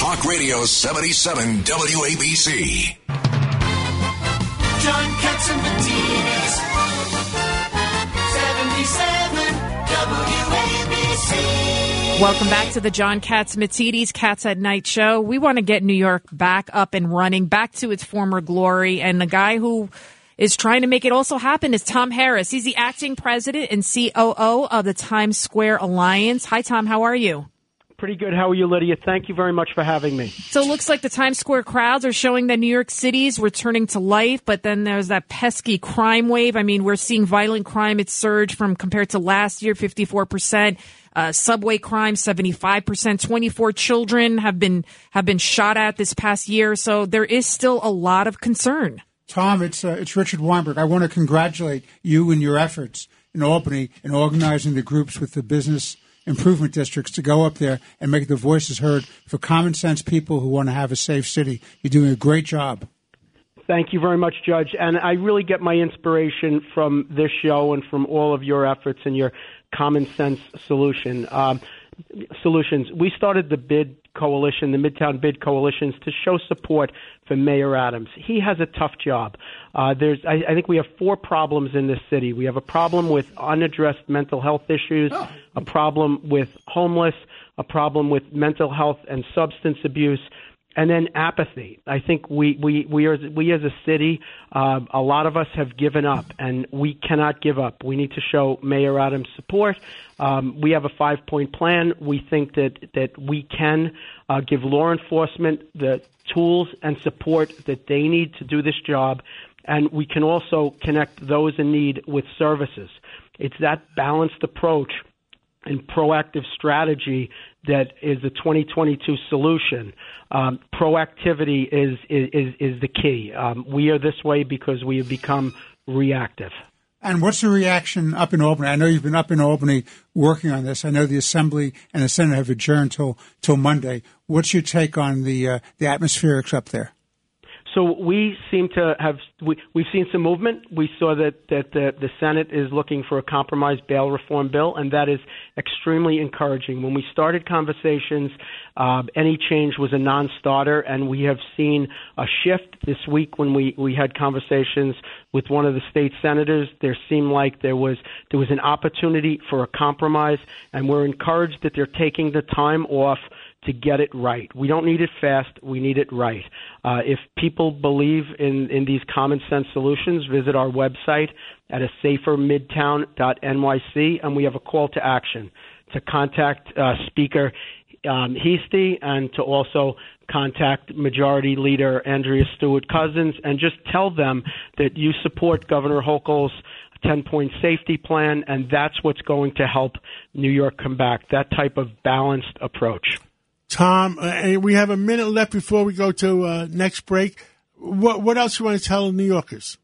Talk Radio 77 WABC. John Catsimatidis. 77 WABC. Welcome back to the John Catsimatidis Cats at Night show. We want to get New York back up and running, back to its former glory. And the guy who is trying to make it also happen is Tom Harris. He's the acting president and COO of the Times Square Alliance. Hi, Tom. How are you? Pretty good. How are you, Lydia? Thank you very much for having me. So it looks like the Times Square crowds are showing that New York City's returning to life, but then there's that pesky crime wave. I mean, we're seeing violent crime. It's surged from compared to last year, 54%. Uh, subway crime, 75%. 24 children have been, have been shot at this past year. So there is still a lot of concern. Tom, it's uh, it's Richard Weinberg. I want to congratulate you and your efforts in Albany in organizing the groups with the business improvement districts to go up there and make the voices heard for common sense people who want to have a safe city. You're doing a great job. Thank you very much, Judge. And I really get my inspiration from this show and from all of your efforts and your common sense solution. Um, solutions. We started the bid coalition, the Midtown bid coalitions, to show support for Mayor Adams. He has a tough job. Uh, there's, I, I think we have four problems in this city. We have a problem with unaddressed mental health issues, a problem with homeless, a problem with mental health and substance abuse, and then apathy. I think we we we are we as a city, uh, a lot of us have given up, and we cannot give up. We need to show Mayor Adams support. Um, we have a five point plan. We think that that we can uh, give law enforcement the tools and support that they need to do this job, and we can also connect those in need with services. It's that balanced approach and proactive strategy that is the 2022 solution. Um, proactivity is, is is the key. Um, we are this way because we have become reactive. And what's the reaction up in Albany? I know you've been up in Albany working on this. I know the Assembly and the Senate have adjourned till till Monday. What's your take on the uh, the atmospherics up there? So we seem to have we, we've seen some movement. We saw that that the, the Senate is looking for a compromise bail reform bill, and that is extremely encouraging. When we started conversations, uh, any change was a non-starter, and we have seen a shift this week when we we had conversations with one of the state senators. There seemed like there was there was an opportunity for a compromise, and we're encouraged that they're taking the time off to get it right. We don't need it fast. We need it right. Uh, if people believe in, in these common sense solutions, visit our website at a safermidtown.nyc, and we have a call to action to contact uh, Speaker um, Heastie and to also contact Majority Leader Andrea Stewart Cousins and just tell them that you support Governor Hochul's 10 point safety plan, and that's what's going to help New York come back. That type of balanced approach. Tom, uh, and we have a minute left before we go to uh, next break. What what else you want to tell New Yorkers?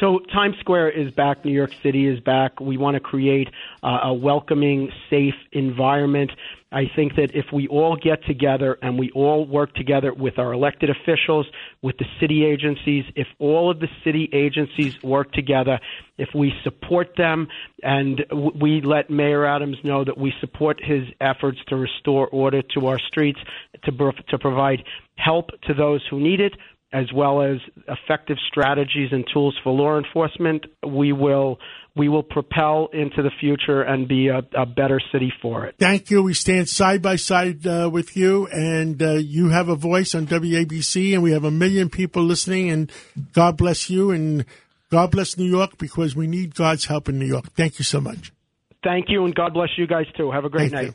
So Times Square is back. New York City is back. We want to create uh, a welcoming, safe environment. I think that if we all get together and we all work together with our elected officials, with the city agencies, if all of the city agencies work together, if we support them and we let Mayor Adams know that we support his efforts to restore order to our streets, to, to provide help to those who need it, as well as effective strategies and tools for law enforcement, we will we will propel into the future and be a, a better city for it. Thank you. We stand side by side uh, with you, and uh, you have a voice on WABC, and we have a million people listening. And God bless you, and God bless New York because we need God's help in New York. Thank you so much. Thank you, and God bless you guys too. Have a great Thank night.